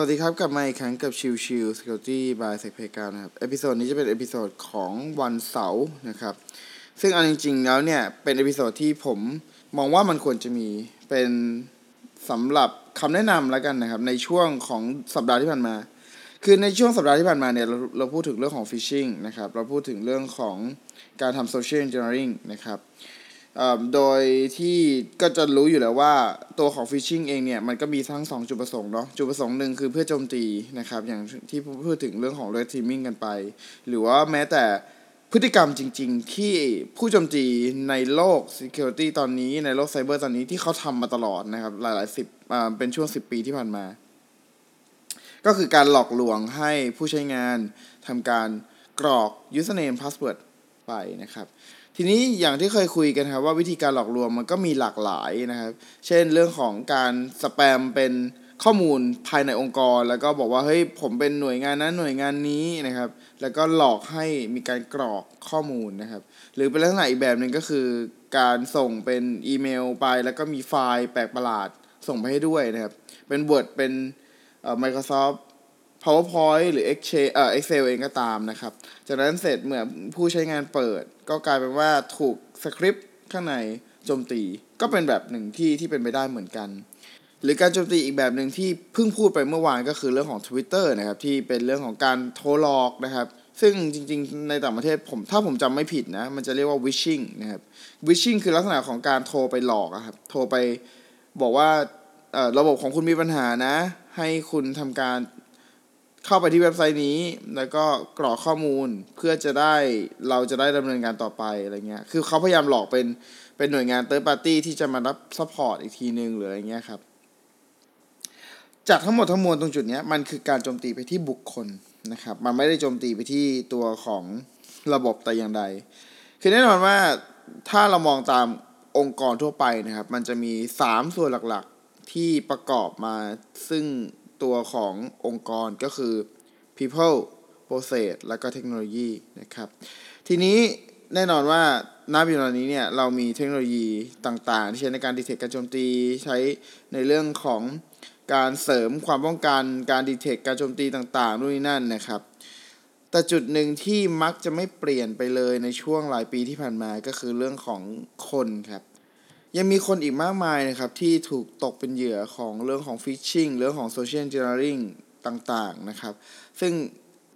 สวัสดีครับกลับมาอีกครั้งกับชิวชิว Security by s e c p a y นะครับ episode นี้จะเป็น episode ของวันเสาร์นะครับ ซึ่งเอาจริง ๆ แล้วเนี่ย เป็น episode ที่ผมมองว่ามันควรจะมีเป็นสำหรับคำแนะนำแล้วกันนะครับ ในช่วงของสัปดาห์ที่ผ่านมา คือในช่วงสัปดาห์ที่ผ่านมาเนี่ยเราเราพูดถึงเรื่องของ phishing นะครับ เราพูดถึงเรื่องของการทำ social engineering นะครับ โดยที่ก็จะรู้อยู่แล้วว่าตัวของฟิชชิงเองเนี่ย มันก็มีทั้ง 2 จุดประสงค์เนาะจุดประสงค์หนึ่งคือเพื่อโจมตีนะครับ อย่างที่พูดถึงเรื่องของ red teaming กันไป หรือว่าแม้แต่พฤติกรรมจริง ๆ ที่ผู้โจมตีในโลก security ตอนนี้ในโลกไซเบอร์ตอนนี้ที่เขาทำมาตลอดนะครับ หลายๆสิบเป็นช่วง 10 ปีที่ผ่านมา ก็คือการหลอกลวงให้ผู้ใช้งานทำการกรอก username password ไปนะครับ ทีนี้อย่างที่เคยคุยกันครับว่าวิธีการหลอกลวงมันก็มีหลากหลายนะครับ เช่นเรื่องของการสแปมเป็นข้อมูลภายในองค์กร แล้วก็บอกว่าเฮ้ยผมเป็นหน่วยงานนั้นหน่วยงานนี้นะครับ แล้วก็หลอกให้มีการกรอกข้อมูลนะครับ หรือเป็นลักษณะอีกแบบหนึ่งก็คือ การส่งเป็นอีเมลไป แล้วก็มีไฟล์แปลกประหลาดส่งไปให้ด้วยนะครับ เป็น Word เป็นเอ่อ Microsoft PowerPoint หรือ Excel เอ่อ Excel เองก็ตามนะครับ จากนั้นเสร็จเมื่อผู้ใช้งานเปิด ก็กลายเป็นว่าถูกสคริปต์ข้างในโจมตี ก็เป็นแบบหนึ่งที่ที่เป็นไปได้เหมือนกัน หรือการโจมตีอีกแบบหนึ่งที่เพิ่งพูดไปเมื่อวานก็คือเรื่องของ Twitter นะครับที่เป็นเรื่องของการโทรหลอกนะครับซึ่งจริงๆ ในต่างประเทศผมถ้าผมจำไม่ผิดนะ มันจะเรียกว่า wishing นะครับ wishing คือลักษณะของการโทรไปหลอกครับ โทรไปบอกว่าระบบของคุณมีปัญหานะ ให้คุณทำการ เข้าไปที่เว็บไซต์นี้ แล้วก็กรอกข้อมูลเพื่อจะได้เราจะได้ดำเนินการต่อไปอะไรเงี้ย คือเขาพยายามหลอกเป็นเป็นหน่วยงาน third party ที่จะมารับ support อีกทีนึงหรืออะไรเงี้ยครับ จากทั้งหมดทั้งมวลตรงจุดนี้มันคือการโจมตีไปที่บุคคลนะครับ มันไม่ได้โจมตีไปที่ตัวของระบบแต่อย่างใด คือแน่นอนว่าถ้าเรามองตามองค์กรทั่วไปนะครับ มันจะมี 3 ส่วนหลักๆที่ประกอบมาซึ่ง ตัวขององค์กรก็คือ people process และก็เทคโนโลยีนะครับ ทีนี้แน่นอนว่าณปัจจุบันนี้เนี่ยเรามีเทคโนโลยีต่างๆ ที่ใช้ในการดีเทคการโจมตี ใช้ในเรื่องของการเสริมความป้องกันการดีเทคการโจมตีต่างๆนู่นนี่นั่นนะครับ แต่จุดหนึ่งที่มักจะไม่เปลี่ยนไปเลยในช่วงหลายปีที่ผ่านมาก็คือเรื่องของคนครับ ยังมีคนอีกมากมายนะครับที่ถูกตกเป็นเหยื่อของเรื่องของฟิชชิงเรื่องของโซเชียลเจเนอริงต่างๆนะครับ ซึ่ง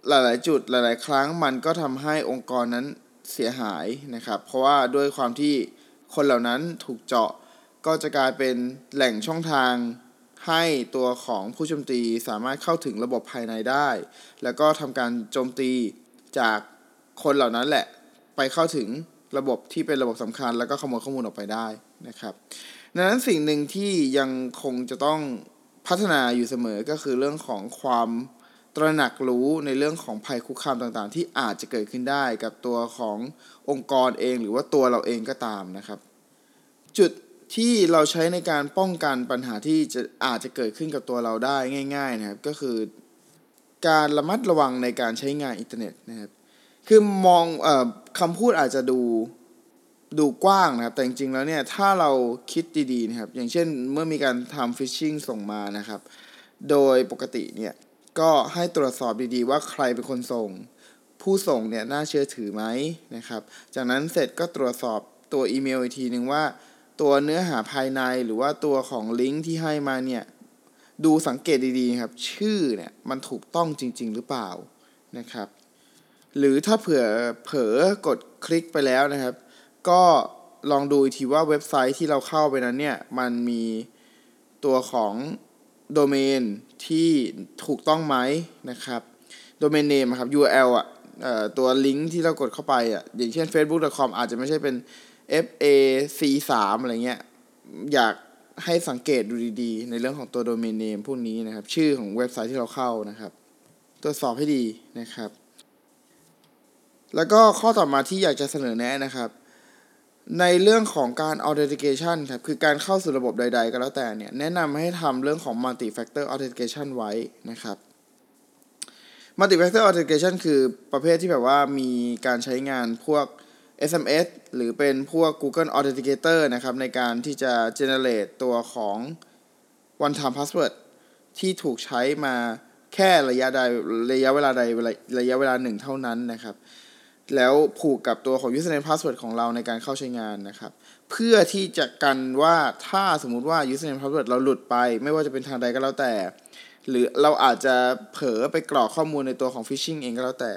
หลายๆจุดหลาย ๆ ครั้งมันก็ทำให้องค์กรนั้นเสียหายนะครับ เพราะว่าด้วยความที่คนเหล่านั้นถูกเจาะก็จะกลายเป็นแหล่งช่องทางให้ตัวของผู้โจมตีสามารถเข้าถึงระบบภายในได้ แล้วก็ทำการโจมตีจากคนเหล่านั้นแหละ ไปเข้าถึง ระบบที่เป็นระบบสำคัญ แล้วก็ขโมยข้อมูลออกไปได้นะครับดังนั้นสิ่งหนึ่งที่ยังคงจะต้องพัฒนาอยู่เสมอก็คือเรื่องของความตระหนักรู้ในเรื่องของภัยคุกคามต่างๆ ที่อาจจะเกิดขึ้นได้กับตัวขององค์กรเอง หรือว่าตัวเราเองก็ตามนะครับ จุดที่เราใช้ในการป้องกันปัญหาที่จะอาจจะเกิดขึ้นกับตัวเราได้ง่าย ๆ นะครับ ก็คือ การระมัดระวังในการใช้งานอินเทอร์เน็ตนะครับ คือมองคำพูดอาจจะดูดูกว้างนะครับ แต่จริงๆแล้วเนี่ยถ้าเราคิดดีๆนะครับ อย่างเช่นเมื่อมีการทำ phishing ส่งมานะครับ โดยปกติเนี่ยก็ให้ตรวจสอบดีๆ ว่าใครเป็นคนส่ง ผู้ส่งเนี่ยน่าเชื่อถือไหมนะครับ จากนั้นเสร็จก็ตรวจสอบตัวอีเมลอีกทีหนึ่งว่า ตัวเนื้อหาภายในหรือว่าตัวของลิงก์ที่ให้มาเนี่ยดูสังเกตดีๆครับ ชื่อเนี่ยมันถูกต้องจริง ๆ หรือเปล่านะครับ หรือถ้าเผื่อเผลอกดคลิกไปแล้วนะครับ ก็ลองดูทีว่าเว็บไซต์ที่เราเข้าไปนั้นเนี่ย มันมีตัวของโดเมนที่ถูกต้องไหมนะครับโดเมนเนมครับ URL อะตัวลิงก์ที่เรากดเข้าไปอะอย่างเช่น facebook.com อาจจะไม่ใช่เป็น FAC3 อะไรเงี้ย อยากให้สังเกตดูดีๆ ในเรื่องของตัวโดเมนเนมพวกนี้นะครับ ชื่อของเว็บไซต์ที่เราเข้านะครับ ตรวจสอบให้ดีนะครับ แล้วก็ข้อต่อมาที่อยากจะเสนอแนะนะครับ ในเรื่องของการ authentication ครับคือการเข้าสู่ระบบใด ๆ ก็แล้วแต่เนี่ยแนะนำให้ทำเรื่องของ multi factor authentication ไว้นะครับ multi factor authentication คือประเภทที่แบบว่ามีการใช้งานพวก SMS หรือเป็นพวก Google Authenticator นะครับ ในการที่จะ generate ตัวของ one time password ที่ถูกใช้มาแค่ระยะใดระยะเวลาใดระยะเวลาหนึ่งเท่านั้นนะครับ แล้วผูกกับตัวของ username password ของเราในการเข้าใช้งานนะครับ เพื่อที่จะกันว่าถ้าสมมุติว่า username password เราหลุดไป ไม่ว่าจะเป็นทางใดก็แล้วแต่ หรือเราอาจจะเผลอไปกรอกข้อมูลในตัวของ phishing เองก็แล้วแต่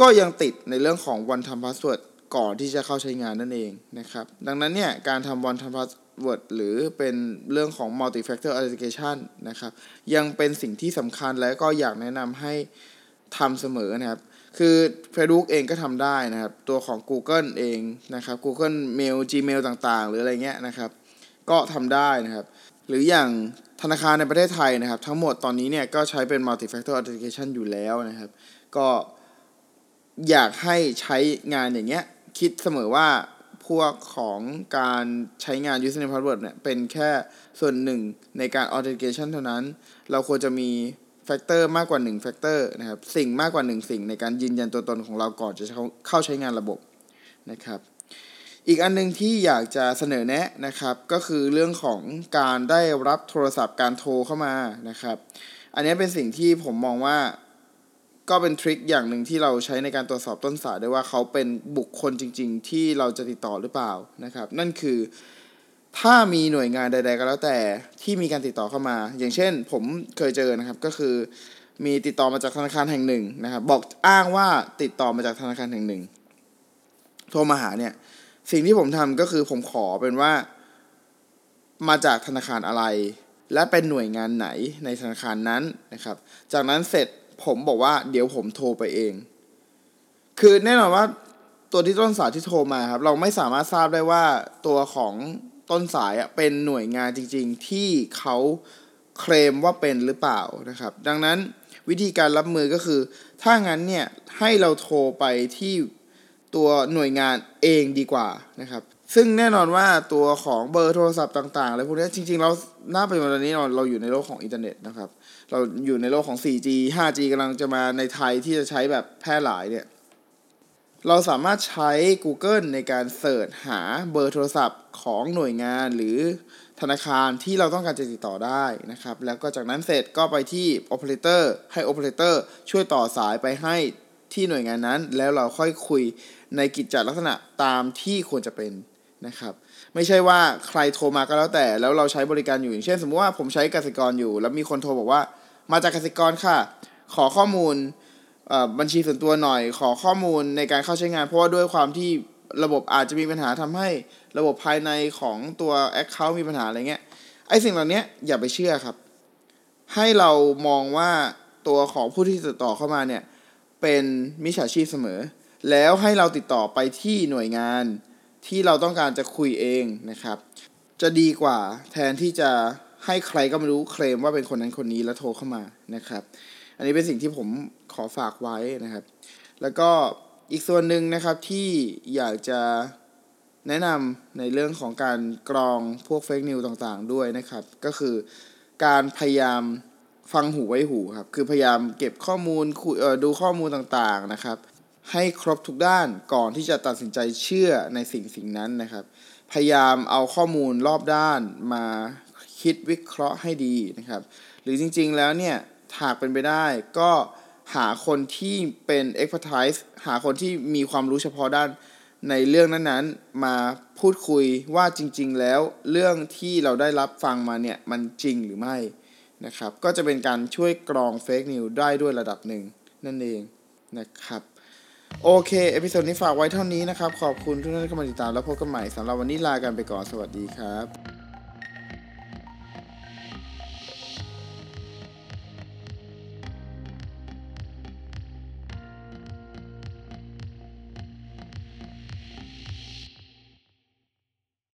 ก็ยังติดในเรื่องของ one time password ก่อนที่จะเข้าใช้งานนั่นเองนะครับ ดังนั้นเนี่ยการทำ one time password หรือเป็นเรื่องของ multi factor authentication นะครับ ยังเป็นสิ่งที่สำคัญและก็อยากแนะนำให้ทำเสมอนะครับ คือ Facebook เองก็ทำได้นะครับ ตัวของ Google เองนะครับ Google Mail Gmail ต่างๆ หรืออะไรเงี้ยนะครับ ก็ทำได้นะครับ หรืออย่างธนาคารในประเทศไทยนะครับ ทั้งหมดตอนนี้เนี่ยก็ใช้เป็น multi factor authentication อยู่แล้วนะครับ ก็อยากให้ใช้งานอย่างเงี้ย คิดเสมอว่าพวกของการใช้งาน username password เนี่ยเป็นแค่ส่วนหนึ่งในการ authentication เท่านั้น เราควรจะมี factor มากกว่า1 factor นะครับสิ่งมากกว่า 1 สิ่งในการยืนยันตัวตนของเราก่อนจะเข้าใช้งานระบบนะครับ อีกอันนึงที่อยากจะเสนอแนะนะครับ ก็คือเรื่องของการได้รับโทรศัพท์การโทรเข้ามานะครับ อันนี้เป็นสิ่งที่ผมมองว่าก็เป็นทริคอย่างหนึ่งที่เราใช้ในการตรวจสอบต้นสายได้ว่าเขาเป็นบุคคลจริง ๆ ที่เราจะติดต่อหรือเปล่านะครับ นั่นคือ ถ้ามีหน่วยงานใด ๆ ก็แล้วแต่ที่มีการติดต่อเข้ามา อย่างเช่น ผมเคยเจอนะครับก็คือ มีติดต่อมาจากธนาคารแห่งหนึ่งนะครับบอกอ้างว่าติดต่อมาจากธนาคารแห่งหนึ่ง โทรมาหาเนี่ยสิ่งที่ผมทำก็คือผมขอเป็นว่า มาจากธนาคารอะไร และเป็นหน่วยงานไหนในธนาคารนั้นนะครับ จากนั้นเสร็จผมบอกว่าเดี๋ยวผมโทรไปเอง คือแน่นอนว่าตัวที่ต้นสายที่โทรมาครับ เราไม่สามารถทราบได้ว่าตัวของ ต้นสายเป็นหน่วยงานจริง ๆ ที่เขาเคลมว่าเป็นหรือเปล่านะครับ ดังนั้นวิธีการรับมือก็คือ ถ้างั้นเนี่ยให้เราโทรไปที่ตัวหน่วยงานเองดีกว่านะครับซึ่งแน่นอนว่าตัวของเบอร์โทรศัพท์ต่างๆอะไรพวกนี้จริง ๆ เราหน้าเปัจจุบันนี้เราเราอยู่ในโลกของอินเทอร์เน็ตนะครับ เราอยู่ในโลกของ 4G 5G กำลังจะมาในไทยที่จะใช้แบบแพร่หลายเนี่ย เราสามารถใช้ Google ในการเสิร์ชหาเบอร์โทรศัพท์ของหน่วยงานหรือธนาคารที่เราต้องการจะติดต่อได้นะครับ แล้วก็จากนั้นเสร็จก็ไปที่ Operator ให้ Operator ช่วยต่อสายไปให้ที่หน่วยงานนั้น แล้วเราค่อยคุยในกิจจลักษณะตามที่ควรจะเป็นนะครับ ไม่ใช่ว่าใครโทรมาก็แล้วแต่ แล้วเราใช้บริการอยู่อย่างเช่น สมมติว่าผมใช้กสิกรอยู่ แล้วมีคนโทรบอกว่า มาจากกสิกรค่ะ ขอข้อมูล บัญชีส่วนตัวหน่อยขอข้อมูลในการเข้าใช้งาน เพราะว่าด้วยความที่ระบบอาจจะมีปัญหาทำให้ระบบภายในของตัว Account มีปัญหาอะไรเงี้ยไอ้สิ่งเหล่านี้อย่าไปเชื่อครับ ให้เรามองว่าตัวของผู้ที่ติดต่อเข้ามาเนี่ยเป็นมิจฉาชีพเสมอ แล้วให้เราติดต่อไปที่หน่วยงานที่เราต้องการจะคุยเองนะครับ จะดีกว่าแทนที่จะให้ใครก็ไม่รู้เคลมว่าเป็นคนนั้นคนนี้แล้วโทรเข้ามานะครับ อันนี้เป็นสิ่งที่ผมขอฝากไว้นะครับ แล้วก็อีกส่วนหนึ่งนะครับที่อยากจะแนะนำในเรื่องของการกรองพวกเฟกนิวต่างๆด้วยนะครับ ก็คือการพยายามฟังหูไว้หูครับ คือพยายามเก็บข้อมูลดูข้อมูลต่างๆนะครับ ให้ครบทุกด้านก่อนที่จะตัดสินใจเชื่อในสิ่งสิ่งนั้นนะครับ พยายามเอาข้อมูลรอบด้านมาคิดวิเคราะห์ให้ดีนะครับ หรือจริงๆแล้วเนี่ย หากเป็นไปได้ ก็หาคนที่เป็น expertise หาคนที่มีความรู้เฉพาะด้านในเรื่องนั้นๆ มาพูดคุยว่าจริง ๆ แล้วเรื่องที่เราได้รับฟังมาเนี่ย มันจริงหรือไม่นะครับ ก็จะเป็นการช่วยกรอง fake news ได้ด้วยระดับหนึ่งนั่นเองนะครับ โอเค episode นี้ฝากไว้เท่านี้นะครับ ขอบคุณทุกท่านที่เข้ามาติดตามแล้วพบกันใหม่สำหรับวันนี้ลากันไปก่อนสวัสดีครับ